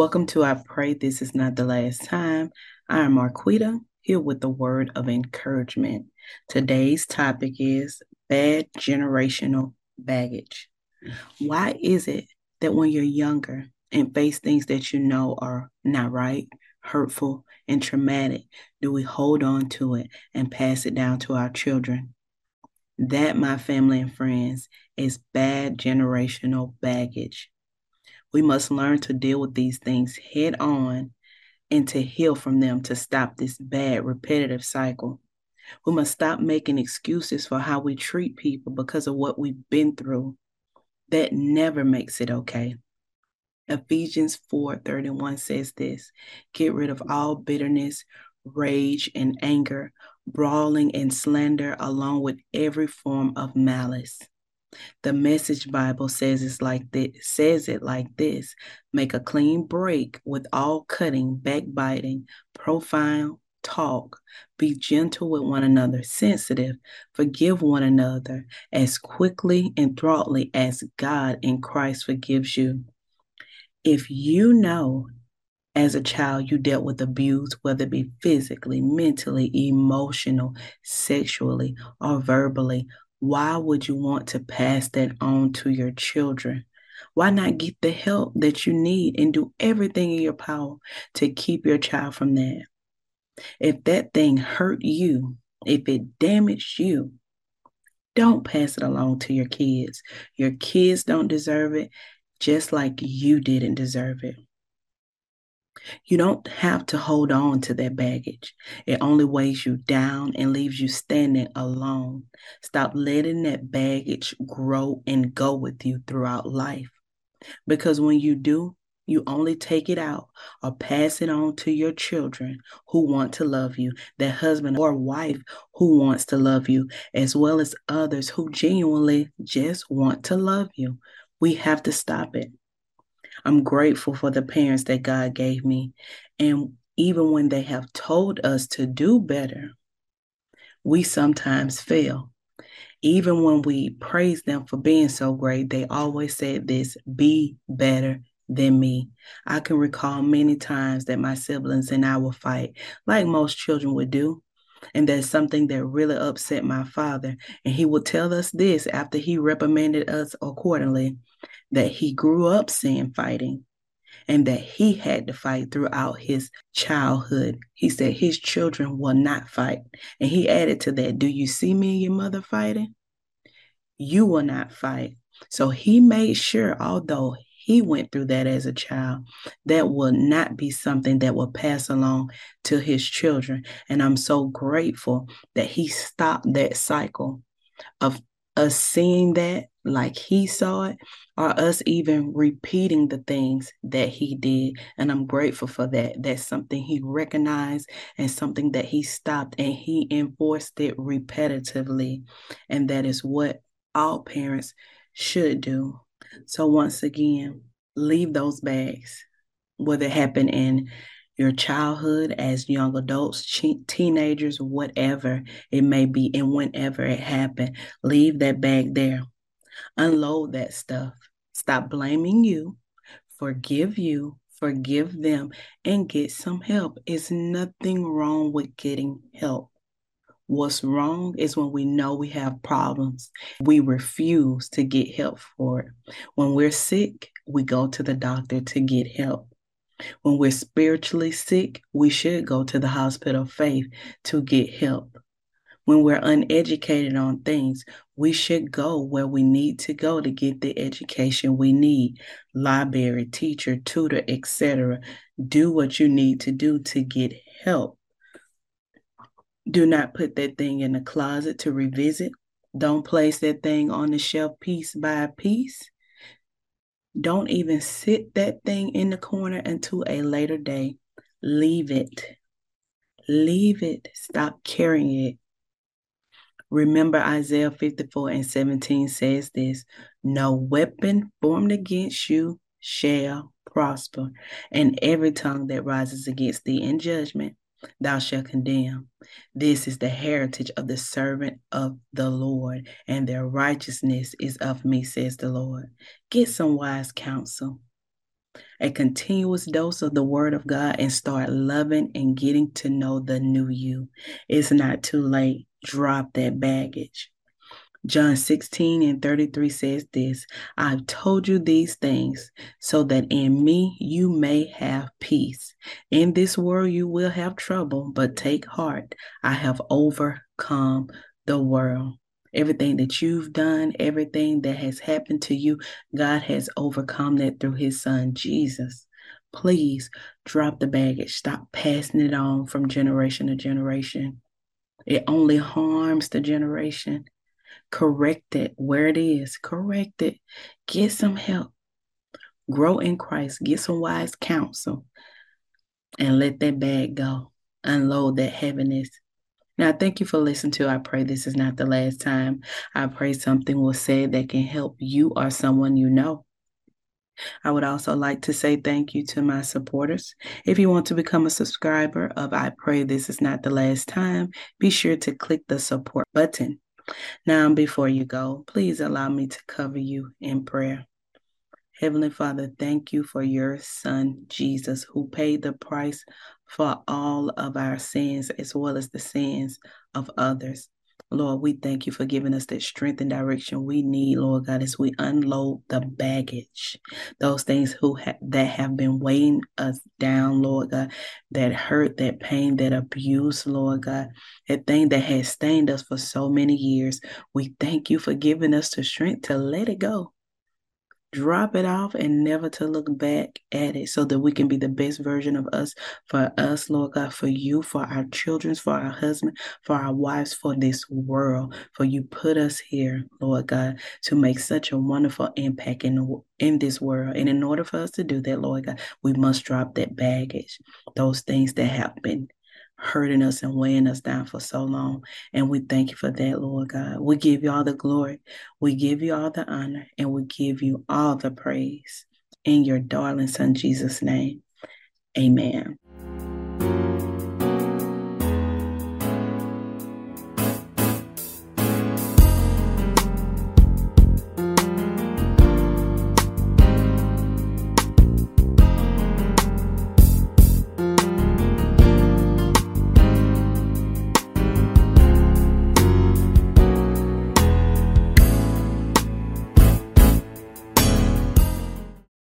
Welcome to I Pray This Is Not the Last Time. I am Marquetta, here with the word of encouragement. Today's topic is bad generational baggage. Why is it that when you're younger and face things that you know are not right, hurtful, and traumatic, do we hold on to it and pass it down to our children? That, my family and friends, is bad generational baggage. We must learn to deal with these things head on and to heal from them to stop this bad, repetitive cycle. We must stop making excuses for how we treat people because of what we've been through. That never makes it okay. Ephesians 4:31 says this, get rid of all bitterness, rage and anger, brawling and slander along with every form of malice. The Message Bible says it's like this, says it like this: Make a clean break with all cutting, backbiting, profile talk. Be gentle with one another, sensitive, forgive one another as quickly and thoroughly as God in Christ forgives you. If you know as a child you dealt with abuse, whether it be physically, mentally, emotional, sexually, or verbally, why would you want to pass that on to your children? Why not get the help that you need and do everything in your power to keep your child from that? If that thing hurt you, if it damaged you, don't pass it along to your kids. Your kids don't deserve it, just like you didn't deserve it. You don't have to hold on to that baggage. It only weighs you down and leaves you standing alone. Stop letting that baggage grow and go with you throughout life. Because when you do, you only take it out or pass it on to your children who want to love you, that husband or wife who wants to love you, as well as others who genuinely just want to love you. We have to stop it. I'm grateful for the parents that God gave me. And even when they have told us to do better, we sometimes fail. Even when we praise them for being so great, they always said this be better than me. I can recall many times that my siblings and I will fight, like most children would do. And that's something that really upset my father. And he would tell us this after he reprimanded us accordingly that he grew up seeing fighting and that he had to fight throughout his childhood. He said his children will not fight. And he added to that, Do you see me and your mother fighting? You will not fight. So he made sure, although he went through that as a child, that will not be something that will pass along to his children. And I'm so grateful that he stopped that cycle of us seeing that like he saw it or us even repeating the things that he did. And i'm grateful for that. That's something he recognized and something that he stopped and he enforced it repetitively. And that is what all parents should do. So once again leave those bags whether it happened in your childhood as young adults, teenagers, whatever it may be, and whenever it happened, leave that bag there. Unload that stuff. Stop blaming you. Forgive you. Forgive them and get some help. It's nothing wrong with getting help. What's wrong is when we know we have problems. We refuse to get help for it. When we're sick, we go to the doctor to get help. When we're spiritually sick, we should go to the hospital of faith to get help. When we're uneducated on things, we should go where we need to go to get the education we need library, teacher, tutor, etc. Do what you need to do to get help. Do not put that thing in the closet to revisit. Don't place that thing on the shelf piece by piece. Don't even sit that thing in the corner until a later day. Leave it. Leave it. Stop carrying it. Remember, Isaiah 54 and 17 says this No weapon formed against you shall prosper, and every tongue that rises against thee in judgment thou shalt condemn. This is the heritage of the servant of the Lord, and their righteousness is of me, says the Lord. Get some wise counsel. a continuous dose of the Word of God and start loving and getting to know the new you. It's not too late. Drop that baggage. John 16 and 33 says this I've told you these things so that in me you may have peace. In this world you will have trouble, but take heart. I have overcome the world. Everything that you've done, everything that has happened to you, God has overcome that through his son Jesus. Please drop the baggage. Stop passing it on from generation to generation. It only harms the generation. Correct it where it is. Correct it. Get some help. Grow in Christ. Get some wise counsel. And let that bag go. Unload that heaviness now, thank you for listening to. I pray this is not the last time. I pray something was said that can help you or someone you know. I would also like to say thank you to my supporters. If you want to become a subscriber of I Pray This Is Not the Last Time, be sure to click the support button. Now, before you go, please allow me to cover you in prayer. Heavenly Father, thank you for your Son, Jesus, who paid the price for all of our sins as well as the sins of others. Lord, we thank you for giving us the strength and direction we need, Lord God, as we unload the baggage, those things who ha- that have been weighing us down, Lord God, that hurt, that pain, that abuse, Lord God, that thing that has stained us for so many years. We thank you for giving us the strength to let it go drop it off and never to look back at it so that we can be the best version of us for us, Lord God, for you, for our children, for our husband, for our wives, for this world. For you put us here, Lord God, to make such a wonderful impact in, in this world. And in order for us to do that, Lord God, we must drop that baggage, those things that have been hurting us and weighing us down for so long. And we thank you for that, Lord God. We give you all the glory, we give you all the honor, and we give you all the praise. In your darling Son, Jesus' name, amen.